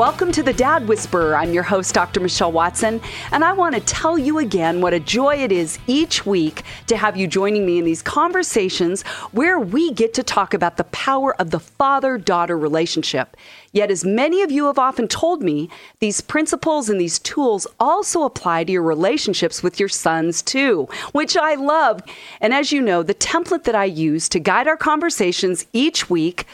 Welcome to the Dad Whisperer. I'm your host, Dr. Michelle Watson, and I want to tell you again what a joy it is each week to have you joining me in these conversations where we get to talk about the power of the father daughter relationship. Yet, as many of you have often told me, these principles and these tools also apply to your relationships with your sons too, which I love. And as you know, the template that I use to guide our conversations each week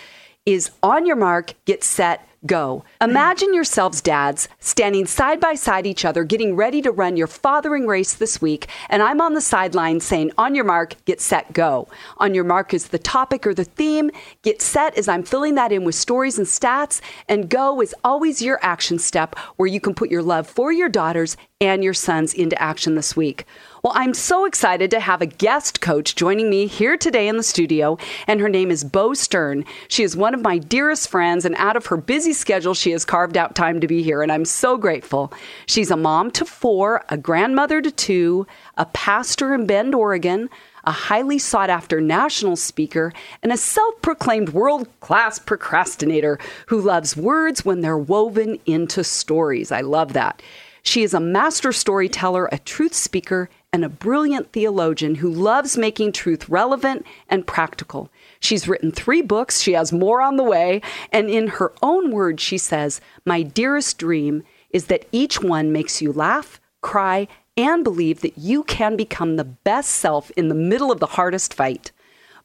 is on your mark, get set, go. Imagine yourselves, dads, standing side by side each other, getting ready to run your fathering race this week, and I'm on the sideline saying, On your mark, get set, go. On your mark is the topic or the theme. Get set as I'm filling that in with stories and stats, and go is always your action step where you can put your love for your daughters and your sons into action this week. Well, I'm so excited to have a guest coach joining me here today in the studio, and her name is Bo Stern. She is one of my dearest friends, and out of her busy schedule, she has carved out time to be here, and I'm so grateful. She's a mom to four, a grandmother to two, a pastor in Bend, Oregon, a highly sought after national speaker, and a self proclaimed world class procrastinator who loves words when they're woven into stories. I love that. She is a master storyteller, a truth speaker, and a brilliant theologian who loves making truth relevant and practical. She's written three books, she has more on the way, and in her own words, she says, My dearest dream is that each one makes you laugh, cry, and believe that you can become the best self in the middle of the hardest fight.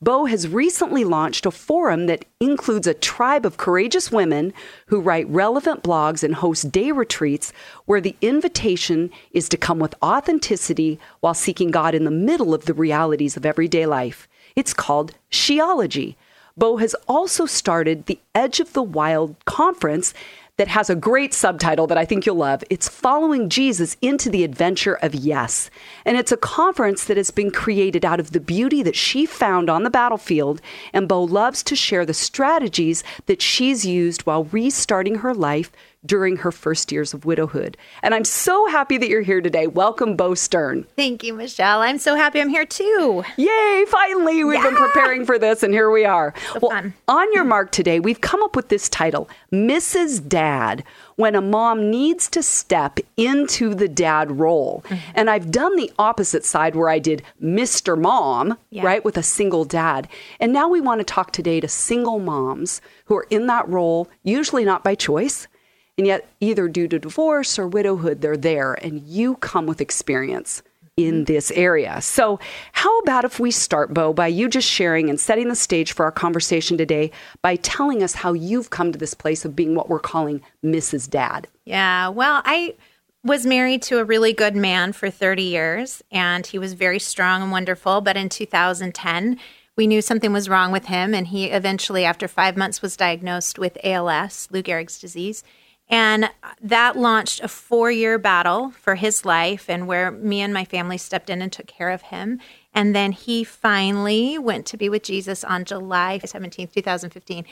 Bo has recently launched a forum that includes a tribe of courageous women who write relevant blogs and host day retreats where the invitation is to come with authenticity while seeking God in the middle of the realities of everyday life. It's called Sheology. Bo has also started the Edge of the Wild conference that has a great subtitle that I think you'll love. It's Following Jesus into the Adventure of Yes. And it's a conference that has been created out of the beauty that she found on the battlefield. And Bo loves to share the strategies that she's used while restarting her life during her first years of widowhood. And I'm so happy that you're here today. Welcome, Bo Stern. Thank you, Michelle. I'm so happy I'm here too. Yay, finally. We've yeah. been preparing for this, and here we are. So well, fun. on your mark today, we've come up with this title Mrs. Dad when a mom needs to step into the dad role. Mm-hmm. And I've done the opposite side where I did Mr. Mom, yeah. right, with a single dad. And now we want to talk today to single moms who are in that role, usually not by choice and yet, either due to divorce or widowhood, they're there, and you come with experience in mm-hmm. this area. So, how about if we start, Bo, by you just sharing and setting the stage for our conversation today by telling us how you've come to this place of being what we're calling Mrs. Dad? Yeah, well, I was married to a really good man for 30 years, and he was very strong and wonderful. But in 2010, we knew something was wrong with him, and he eventually, after five months, was diagnosed with ALS, Lou Gehrig's disease. And that launched a four year battle for his life, and where me and my family stepped in and took care of him. And then he finally went to be with Jesus on July 17th, 2015.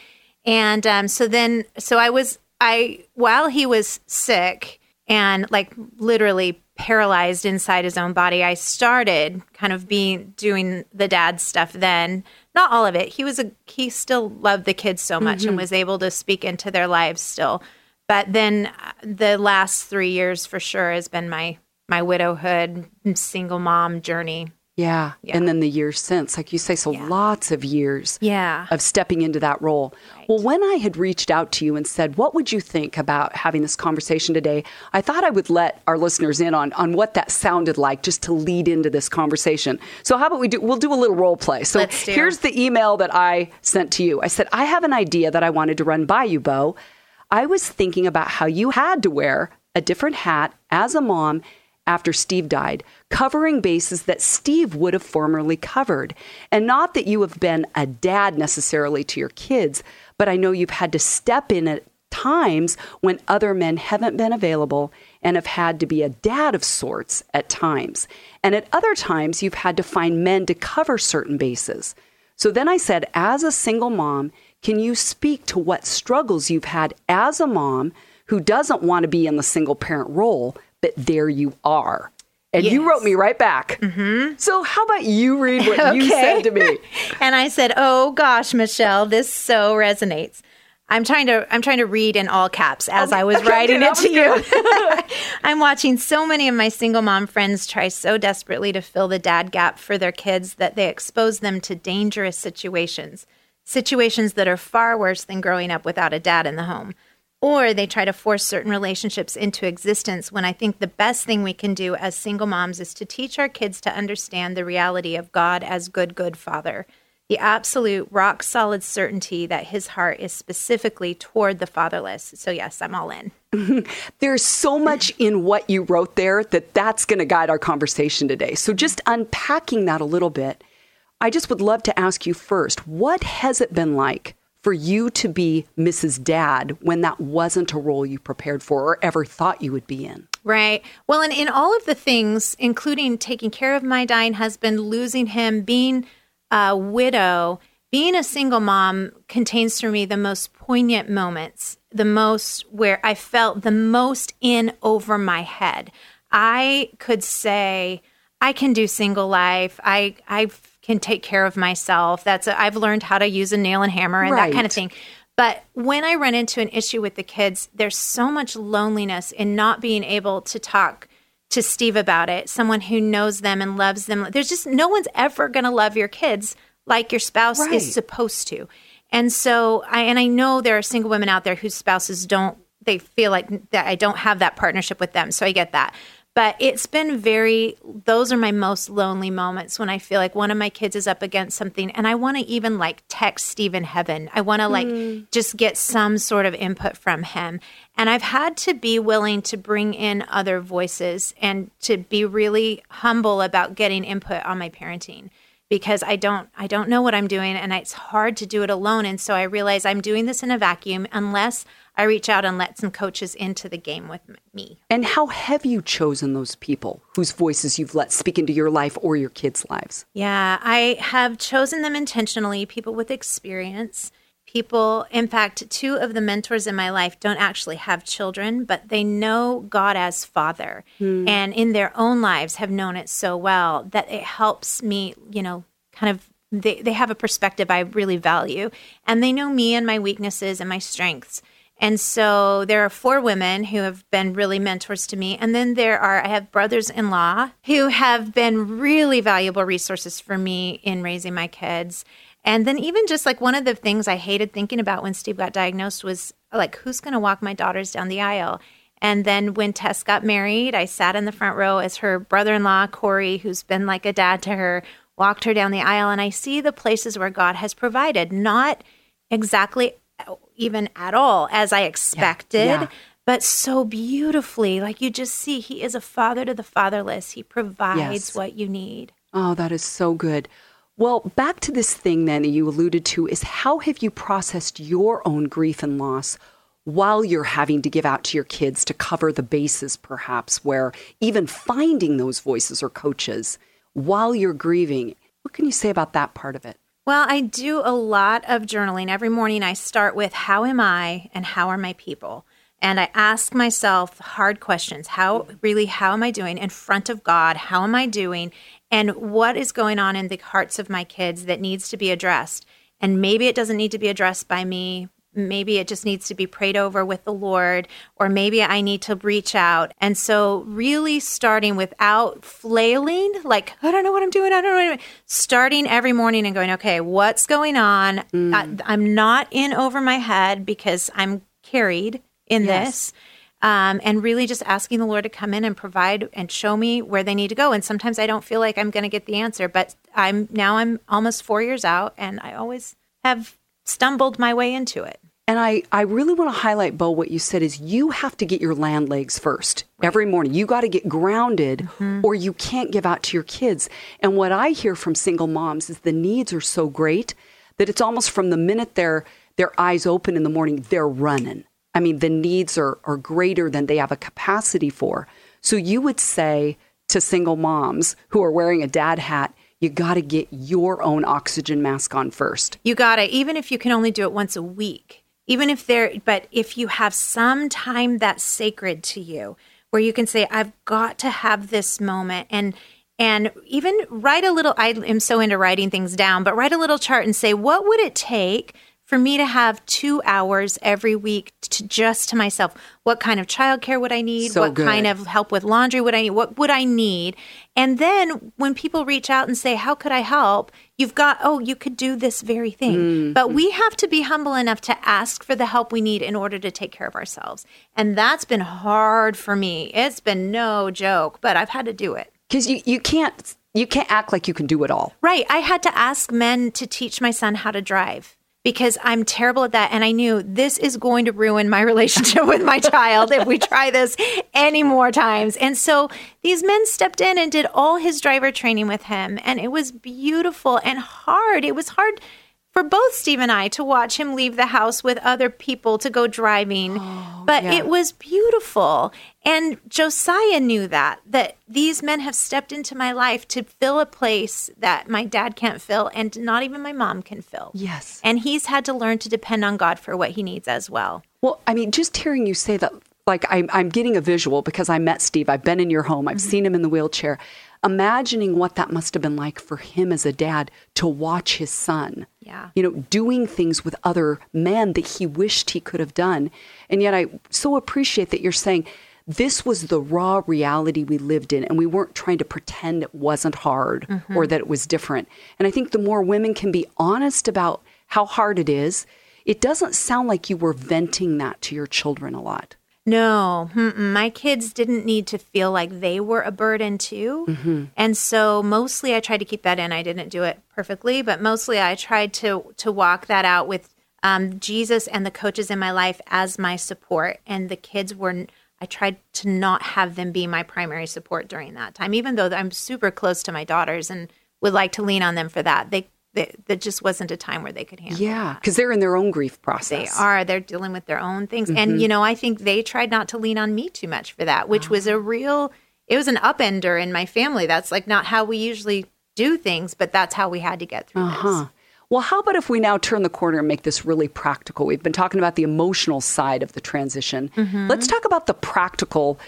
And um, so then, so I was, I, while he was sick and like literally paralyzed inside his own body, I started kind of being doing the dad stuff then. Not all of it. He was a, he still loved the kids so much mm-hmm. and was able to speak into their lives still but then uh, the last three years for sure has been my my widowhood single mom journey yeah. yeah. And then the years since, like you say, so yeah. lots of years yeah. of stepping into that role. Right. Well, when I had reached out to you and said, What would you think about having this conversation today? I thought I would let our listeners in on, on what that sounded like just to lead into this conversation. So, how about we do? We'll do a little role play. So, here's the email that I sent to you. I said, I have an idea that I wanted to run by you, Bo. I was thinking about how you had to wear a different hat as a mom after Steve died, covering bases that Steve would have formerly covered. And not that you have been a dad necessarily to your kids, but I know you've had to step in at times when other men haven't been available and have had to be a dad of sorts at times. And at other times, you've had to find men to cover certain bases. So then I said, as a single mom, can you speak to what struggles you've had as a mom who doesn't want to be in the single parent role, but there you are? And yes. you wrote me right back. Mm-hmm. So, how about you read what okay. you said to me? and I said, Oh gosh, Michelle, this so resonates. I'm trying to I'm trying to read in all caps as okay, I was okay, writing it to you. I'm watching so many of my single mom friends try so desperately to fill the dad gap for their kids that they expose them to dangerous situations, situations that are far worse than growing up without a dad in the home. Or they try to force certain relationships into existence when I think the best thing we can do as single moms is to teach our kids to understand the reality of God as good good father the absolute rock solid certainty that his heart is specifically toward the fatherless. So yes, I'm all in. There's so much in what you wrote there that that's going to guide our conversation today. So just unpacking that a little bit, I just would love to ask you first, what has it been like for you to be Mrs. Dad when that wasn't a role you prepared for or ever thought you would be in? Right. Well, and in all of the things, including taking care of my dying husband, losing him, being a widow, being a single mom contains for me the most poignant moments, the most where I felt the most in over my head. I could say, I can do single life. I I can take care of myself. That's i have learned how to use a nail and hammer and right. that kind of thing. But when I run into an issue with the kids, there's so much loneliness in not being able to talk to Steve about it, someone who knows them and loves them. There's just no one's ever going to love your kids like your spouse right. is supposed to. And so I and I know there are single women out there whose spouses don't they feel like that I don't have that partnership with them. So I get that. But it's been very, those are my most lonely moments when I feel like one of my kids is up against something and I want to even like text Steve in Heaven. I want to like mm. just get some sort of input from him. And I've had to be willing to bring in other voices and to be really humble about getting input on my parenting because I don't I don't know what I'm doing and it's hard to do it alone and so I realize I'm doing this in a vacuum unless I reach out and let some coaches into the game with me. And how have you chosen those people whose voices you've let speak into your life or your kids' lives? Yeah, I have chosen them intentionally, people with experience. People, in fact, two of the mentors in my life don't actually have children, but they know God as Father hmm. and in their own lives have known it so well that it helps me, you know, kind of they, they have a perspective I really value and they know me and my weaknesses and my strengths. And so there are four women who have been really mentors to me. And then there are, I have brothers in law who have been really valuable resources for me in raising my kids. And then even just like one of the things I hated thinking about when Steve got diagnosed was like, who's going to walk my daughters down the aisle? And then when Tess got married, I sat in the front row as her brother in law, Corey, who's been like a dad to her, walked her down the aisle. And I see the places where God has provided, not exactly uh, even at all as I expected. Yeah, yeah. But so beautifully, like you just see, he is a father to the fatherless. He provides yes. what you need. Oh, that is so good. Well, back to this thing then that you alluded to is how have you processed your own grief and loss while you're having to give out to your kids to cover the bases, perhaps, where even finding those voices or coaches while you're grieving? What can you say about that part of it? Well, I do a lot of journaling. Every morning I start with how am I and how are my people? And I ask myself hard questions. How really how am I doing in front of God? How am I doing? And what is going on in the hearts of my kids that needs to be addressed? And maybe it doesn't need to be addressed by me, maybe it just needs to be prayed over with the Lord, or maybe I need to reach out. And so, really starting without flailing, like, I don't know what I'm doing, I don't know what I'm doing. Starting every morning and going, okay, what's going on? Mm. I, am not in over my head because I'm carried in yes. this. Um, and really just asking the Lord to come in and provide and show me where they need to go. And sometimes I don't feel like I'm going to get the answer, but I'm now I'm almost four years out, and I always have stumbled my way into it. And I, I really want to highlight, Bo, what you said is you have to get your land legs first right. every morning. You got to get grounded mm-hmm. or you can't give out to your kids. And what I hear from single moms is the needs are so great that it's almost from the minute their their eyes open in the morning, they're running. I mean, the needs are, are greater than they have a capacity for. So you would say to single moms who are wearing a dad hat, you got to get your own oxygen mask on first. You got to, even if you can only do it once a week even if there but if you have some time that's sacred to you where you can say i've got to have this moment and and even write a little i am so into writing things down but write a little chart and say what would it take for me to have two hours every week to just to myself. What kind of childcare would I need? So what good. kind of help with laundry would I need? What would I need? And then when people reach out and say, How could I help? You've got, oh, you could do this very thing. Mm-hmm. But we have to be humble enough to ask for the help we need in order to take care of ourselves. And that's been hard for me. It's been no joke, but I've had to do it. Because you, you can't you can't act like you can do it all. Right. I had to ask men to teach my son how to drive because I'm terrible at that. And I knew this is going to ruin my relationship with my child if we try this any more times. And so these men stepped in and did all his driver training with him. And it was beautiful and hard. It was hard for both Steve and I to watch him leave the house with other people to go driving. but yeah. it was beautiful. And Josiah knew that, that these men have stepped into my life to fill a place that my dad can't fill and not even my mom can fill. Yes. And he's had to learn to depend on God for what he needs as well. Well, I mean, just hearing you say that, like I'm, I'm getting a visual because I met Steve. I've been in your home. I've Mm-hmm. seen him in the wheelchair. Imagining what that must have been like for him as a dad to watch his son. Yeah. You know, doing things with other men that he wished he could have done. And yet I so appreciate that you're saying this was the raw reality we lived in and we weren't trying to pretend it wasn't hard Mm-hmm. or that it was different. And I think the more women can be honest about how hard it is, it doesn't sound like you were venting that to your children a lot. No, mm-mm. my kids didn't need to feel like they were a burden too. Mm-hmm. And so mostly I tried to keep that in. I didn't do it perfectly, but mostly I tried to to walk that out with um, Jesus and the coaches in my life as my support. And the kids were I tried to not have them be my primary support during that time, even though I'm super close to my daughters and would like to lean on them for that. They, they that just wasn't a time where they could handle. Yeah, because they're in their own grief process. They are. They're dealing with their own things. Mm-hmm. And, you know, I think they tried not to lean on me too much for that, which was Oh. a real, it was an upender in my family. That's like not how we usually do things, but that's how we had to get through Huh. this. Well, how about if we now turn the corner and make this really practical? We've been talking about the emotional side of the transition. Mm-hmm. Let's talk about the practical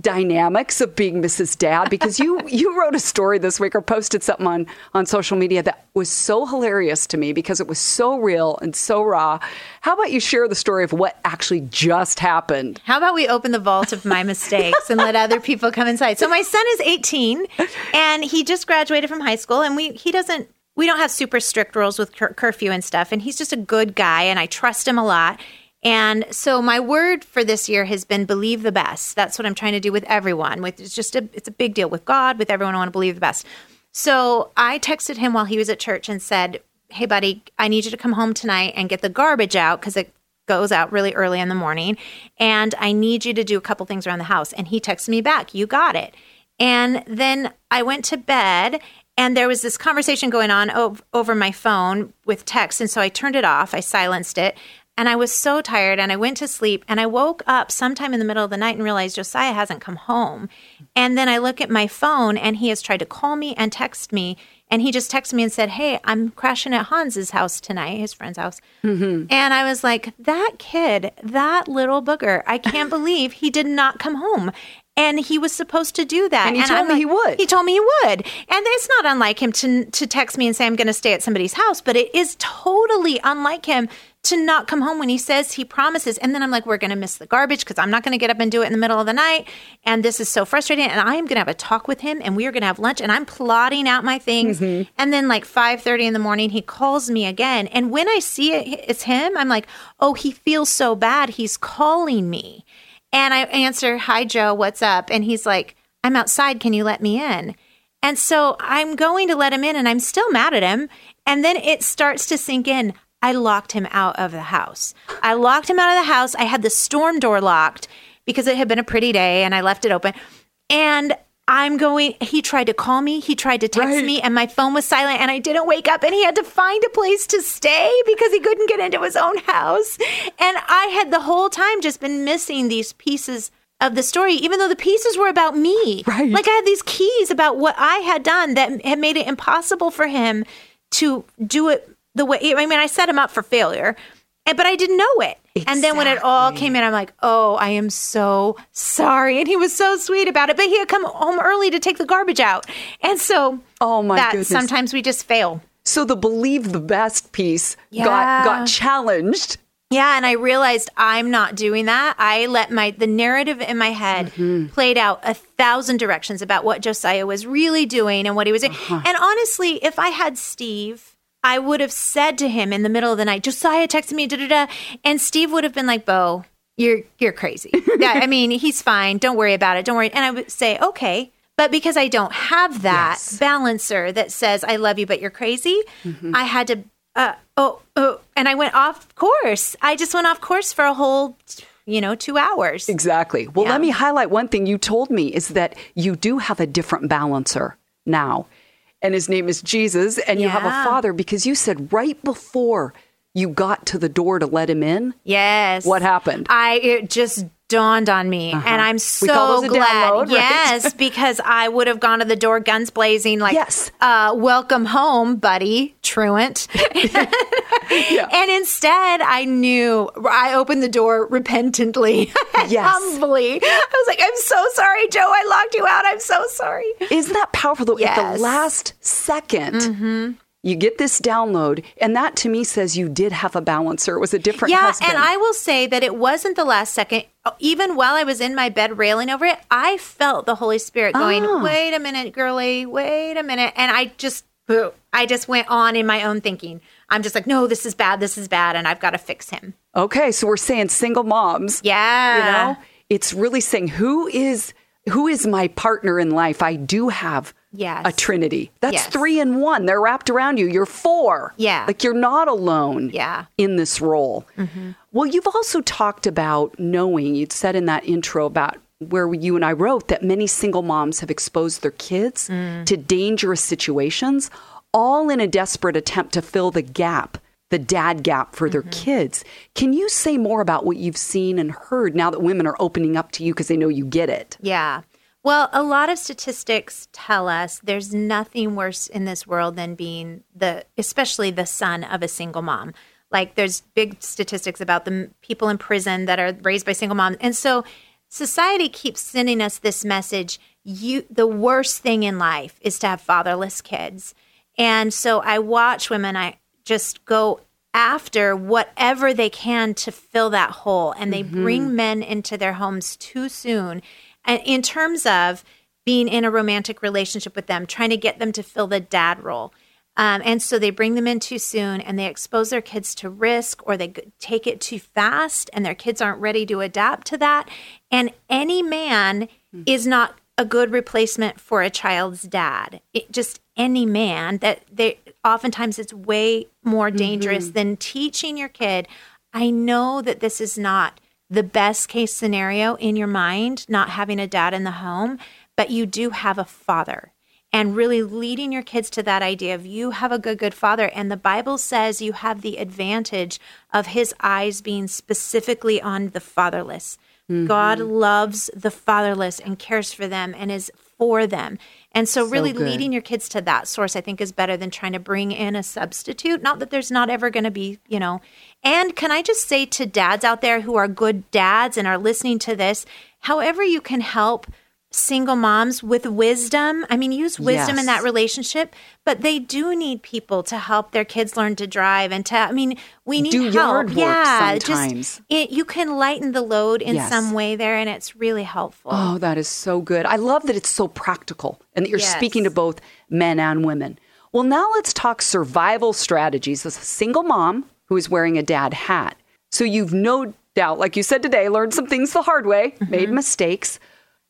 dynamics of being Mrs. Dad because you you wrote a story this week or posted something on on social media that was so hilarious to me because it was so real and so raw. How about you share the story of what actually just happened? How about we open the vault of my mistakes and let other people come inside? So my son is 18 and he just graduated from high school and we he doesn't we don't have super strict rules with cur- curfew and stuff and he's just a good guy and I trust him a lot. And so my word for this year has been believe the best. That's what I'm trying to do with everyone. With it's just a it's a big deal with God, with everyone I want to believe the best. So I texted him while he was at church and said, "Hey buddy, I need you to come home tonight and get the garbage out cuz it goes out really early in the morning and I need you to do a couple things around the house." And he texted me back, "You got it." And then I went to bed and there was this conversation going on over my phone with text and so I turned it off, I silenced it. And I was so tired and I went to sleep and I woke up sometime in the middle of the night and realized Josiah hasn't come home. And then I look at my phone and he has tried to call me and text me. And he just texted me and said, Hey, I'm crashing at Hans's house tonight, his friend's house. Mm-hmm. And I was like, That kid, that little booger, I can't believe he did not come home. And he was supposed to do that. And he told I'm me like- he would. He told me he would. And it's not unlike him to, to text me and say, I'm going to stay at somebody's house, but it is totally unlike him to not come home when he says he promises. And then I'm like, we're going to miss the garbage because I'm not going to get up and do it in the middle of the night. And this is so frustrating. And I am going to have a talk with him and we are going to have lunch and I'm plotting out my things. Mm-hmm. And then like 5.30 in the morning, he calls me again. And when I see it, it's him, I'm like, oh, he feels so bad. He's calling me. And I answer, Hi, Joe, what's up? And he's like, I'm outside. Can you let me in? And so I'm going to let him in and I'm still mad at him. And then it starts to sink in. I locked him out of the house. I locked him out of the house. I had the storm door locked because it had been a pretty day and I left it open. And I'm going, he tried to call me, he tried to text Right. me, and my phone was silent, and I didn't wake up, and he had to find a place to stay because he couldn't get into his own house. And I had the whole time just been missing these pieces of the story, even though the pieces were about me. Right. Like I had these keys about what I had done that had made it impossible for him to do it the way, I mean, I set him up for failure. and- But I didn't know it. And then when it all came in, I'm like, oh, I am so sorry. And he was so sweet about it. But he had come home early to take the garbage out. And so Oh, my that goodness. sometimes we just fail. So the believe the best piece got got challenged. Yeah, and I realized I'm not doing that. I let my the narrative in my head Mm-hmm. played out a thousand directions about what Josiah was really doing and what he was doing. Uh-huh. And honestly, if I had Steve, I would have said to him in the middle of the night, Josiah texted me, da da da, and Steve would have been like, "Bo, you're you're crazy. yeah, I mean, he's fine. Don't worry about it. Don't worry." And I would say, "Okay." But because I don't have that Yes. balancer that says I love you, but you're crazy, Mm-hmm. I had to. Uh, oh, oh, and I went off course. I just went off course for a whole, you know, two hours. Exactly. Well, Yeah. let me highlight one thing you told me is that you do have a different balancer now. And his name is Jesus, and you have a father because you said right before you got to the door to let him in, Yes. What happened? I it just dawned on me, and I'm so call those a glad. download, right? Yes, because I would have gone to the door, guns blazing, like, Yes. uh, "Welcome home, buddy, truant." And instead, I knew. I opened the door repentantly, Yes. humbly. I was like, "I'm so sorry, Joe. I locked you out. I'm so sorry." Isn't that powerful? Though at Yes. Mm-hmm. the last 2nd you get this download, and that to me says you did have a balancer. It was a different Yeah, husband. and I will say that it wasn't the last second. Even while I was in my bed railing over it, I felt the Holy Spirit going, Ah. "Wait a minute, girly, wait a minute," and I just, I just went on in my own thinking. I'm just like, "No, this is bad. This is bad, and I've got to fix him." okay, so we're saying single moms. Yeah, you know it's really saying who is who is my partner in life i do have Yes. a trinity that's Yes. three in one they're wrapped around you you're four Yeah. like you're not alone Yeah. in this role Mm-hmm. well you've also talked about knowing you'd said in that intro about where you and i wrote that many single moms have exposed their kids Mm. to dangerous situations all in a desperate attempt to fill the gap the dad gap for their kids. Can you say more about what you've seen and heard now that women are opening up to you because they know you get it? Yeah. Well, a lot of statistics tell us there's nothing worse in this world than being the, especially the son of a single mom. Like there's big statistics about the people in prison that are raised by single moms. And so society keeps sending us this message, you the worst thing in life is to have fatherless kids. And so I watch women I just go after whatever they can to fill that hole and they mm-hmm. bring men into their homes too soon and in terms of being in a romantic relationship with them trying to get them to fill the dad role. Um, and so they bring them in too soon and they expose their kids to risk or they take it too fast and their kids aren't ready to adapt to that. And any man is not a good replacement for a child's dad. It, just any man that they oftentimes it's way more dangerous than teaching your kid i know that this is not the best case scenario in your mind not having a dad in the home but you do have a father. And really leading your kids to that idea of you have a good good father. And the bible says you have the advantage of his eyes being specifically on the fatherless. Mm-hmm. God loves the fatherless and cares for them and is for them. And so, really good. leading your kids to that source i think is better than trying to bring in a substitute. Not that there's not ever going to be you know. And can i just say to dads out there who are good dads and are listening to this however you can help single moms with wisdom. I mean, use wisdom Yes. in that relationship, but they do need people to help their kids learn to drive and to. I mean, we need Do help. yeah, sometimes. just it, you can lighten the load in Yes. some way there, and it's really helpful. Oh, that is so good. I love that it's so practical and that you're Yes. speaking to both men and women. Well, now let's talk survival strategies as a single mom who is wearing a dad hat. So you've no doubt, like you said today, learned some things the hard way, made mm-hmm. mistakes.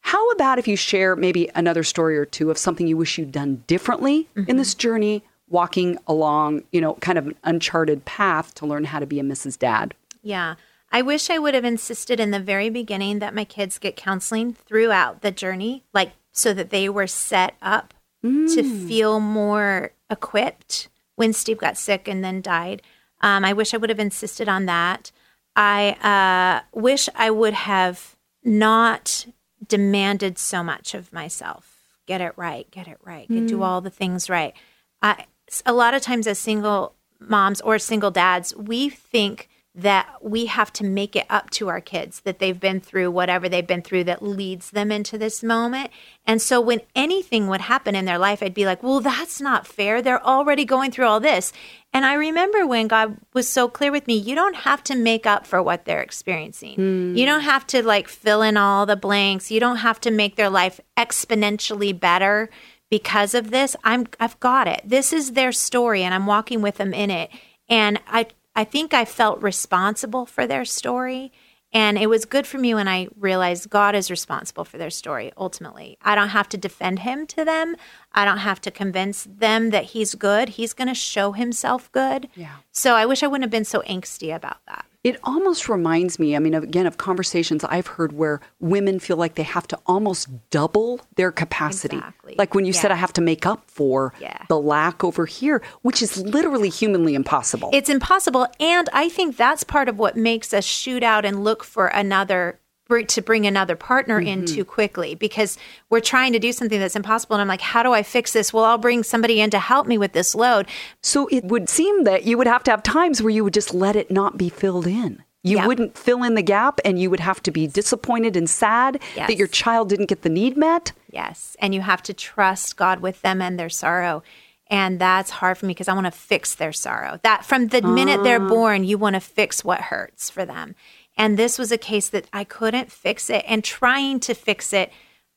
How about if you share maybe another story or two of something you wish you'd done differently in this journey, walking along, you know, kind of an uncharted path to learn how to be a Mrs. Dad? Yeah. I wish I would have insisted in the very beginning that my kids get counseling throughout the journey, like so that they were set up to feel more equipped when Steve got sick and then died. Um, I wish I would have insisted on that. I uh, wish I would have not demanded so much of myself. Get it right, get it right, get, do mm. all the things right. I, a lot of times, as single moms or single dads, we think that we have to make it up to our kids that they've been through whatever they've been through that leads them into this moment. And so when anything would happen in their life, I'd be like, well, that's not fair. They're already going through all this. And I remember when God was so clear with me, you don't have to make up for what they're experiencing. Mm. You don't have to like fill in all the blanks. You don't have to make their life exponentially better because of this. I'm I've got it. This is their story and I'm walking with them in it. And I I think I felt responsible for their story. And it was good for me when I realized God is responsible for their story ultimately. I don't have to defend him to them. I don't have to convince them that he's good. He's going to show himself good. Yeah. So I wish I wouldn't have been so angsty about that. It almost reminds me, I mean, again, of conversations I've heard where women feel like they have to almost double their capacity. Exactly. Like when you yeah. said, I have to make up for yeah. the lack over here, which is literally humanly impossible. It's impossible. And I think that's part of what makes us shoot out and look for another to bring another partner mm-hmm. in too quickly because we're trying to do something that's impossible. And I'm like, how do I fix this? Well, I'll bring somebody in to help me with this load. So it would seem that you would have to have times where you would just let it not be filled in. You yep. wouldn't fill in the gap and you would have to be disappointed and sad yes. that your child didn't get the need met. Yes. And you have to trust God with them and their sorrow. And that's hard for me because I want to fix their sorrow. That from the minute they're ah. born, you want to fix what hurts for them. And this was a case that I couldn't fix it. And trying to fix it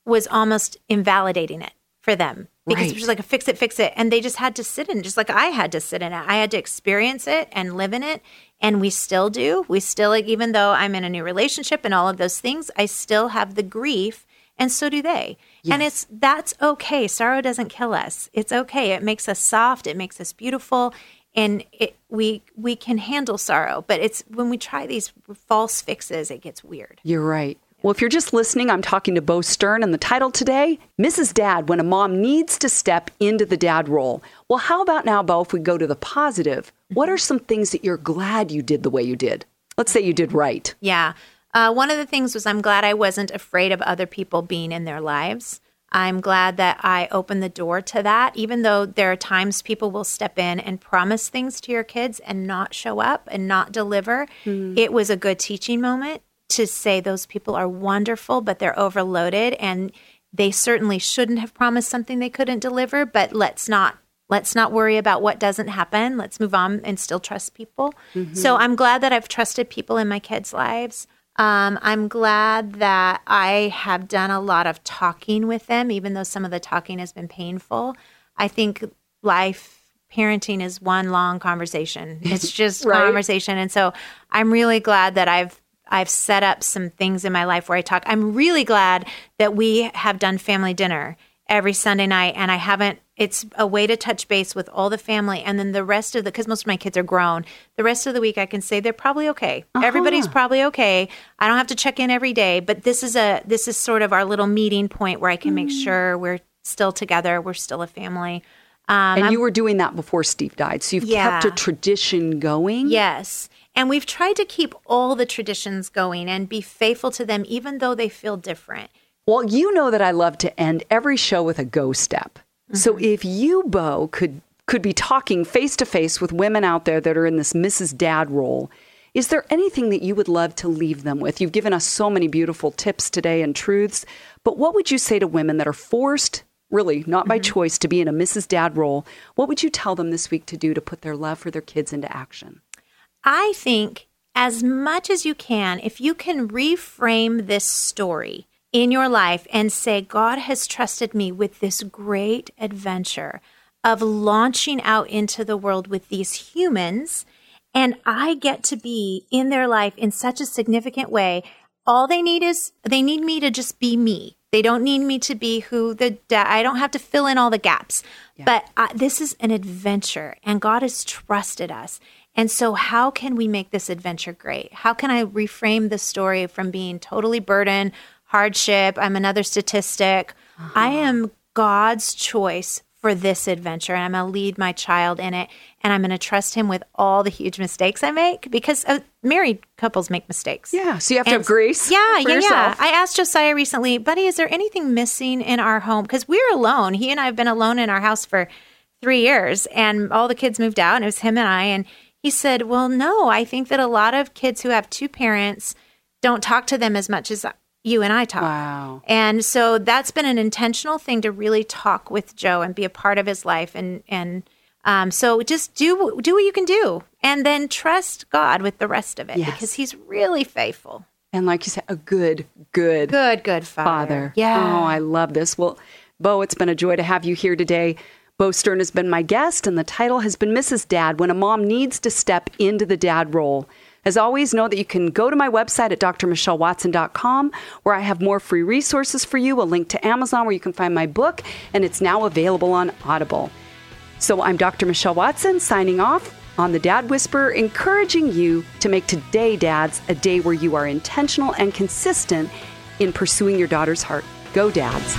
was almost invalidating it for them because right. it was like a fix it, fix it. And they just had to sit in, just like I had to sit in it. I had to experience it and live in it. And we still do. We still, like, even though I'm in a new relationship and all of those things, I still have the grief. And so do they. Yes. And it's that's okay. Sorrow doesn't kill us. It's okay. It makes us soft. It makes us beautiful and it, we we can handle sorrow but it's when we try these false fixes it gets weird you're right well, if you're just listening, I'm talking to Bo Stern, and the title today, Mrs. Dad, when a mom needs to step into the dad role. Well, how about now, Bo, if we go to the positive? What are some things that you're glad you did the way you did? Let's say you did right. Yeah. Uh, one of the things was I'm glad I wasn't afraid of other people being in their lives. I'm glad that I opened the door to that, even though there are times people will step in and promise things to your kids and not show up and not deliver. Mm. It was a good teaching moment to say those people are wonderful, but they're overloaded and they certainly shouldn't have promised something they couldn't deliver, but let's not let's not worry about what doesn't happen. Let's move on and still trust people. Mm-hmm. So I'm glad that I've trusted people in my kids' lives. Um, I'm glad that I have done a lot of talking with them, even though some of the talking has been painful. I think life parenting is one long conversation. It's just right? conversation. And so I'm really glad that I've I've set up some things in my life where I talk. I'm really glad that we have done family dinner every Sunday night and I haven't it's a way to touch base with all the family and then the rest of the because most of my kids are grown the rest of the week i can say they're probably okay. Uh-huh. everybody's probably okay. I don't have to check in every day but this is a this is sort of our little meeting point where i can mm. make sure we're still together we're still a family. Um, and I'm, you were doing that before steve died so you've yeah. kept a tradition going? Yes. And we've tried to keep all the traditions going and be faithful to them even though they feel different. Well you know that i love to end every show with a go step so if you, Bo, could could be talking face to face with women out there that are in this Mrs. Dad role, is there anything that you would love to leave them with? You've given us so many beautiful tips today and truths, but what would you say to women that are forced, really not by mm-hmm. choice, to be in a Mrs. Dad role? What would you tell them this week to do to put their love for their kids into action? I think as much as you can, if you can reframe this story in your life and say, God has trusted me with this great adventure of launching out into the world with these humans. And I get to be in their life in such a significant way. All they need is they need me to just be me. They don't need me to be who the I don't have to fill in all the gaps. Yeah. But this is an adventure, and God has trusted us. And so, how can we make this adventure great? How can I reframe the story from being totally burdened hardship. I'm another statistic. Uh-huh. I am God's choice for this adventure and I'm going to lead my child in it and I'm going to trust him with all the huge mistakes I make because uh, married couples make mistakes. Yeah, so you have and, to have grace. Yeah, yeah, yourself. yeah. I asked Josiah recently, buddy, is there anything missing in our home? Because we're alone. He and I have been alone in our house for three years and all the kids moved out and it was him and I and He said, Well, no, I think that a lot of kids who have two parents don't talk to them as much as you and I talk. Wow. And so that's been an intentional thing to really talk with Joe and be a part of his life. And, and, um, so just do do what you can do, and then trust God with the rest of it Yes. because He's really faithful. And like you said, a good, good, Good, good father. father. Yeah. Oh, I love this. Well, Bo, it's been a joy to have you here today. Bo Stern has been my guest, and the title has been Mrs. Dad when a mom needs to step into the dad role. As always, know that you can go to my website at drmichellewatson.com where I have more free resources for you, a link to Amazon where you can find my book, and it's now available on Audible. So I'm Dr. Michelle Watson signing off on the Dad Whisperer, encouraging you to make today, dads, a day where you are intentional and consistent in pursuing your daughter's heart. Go, dads.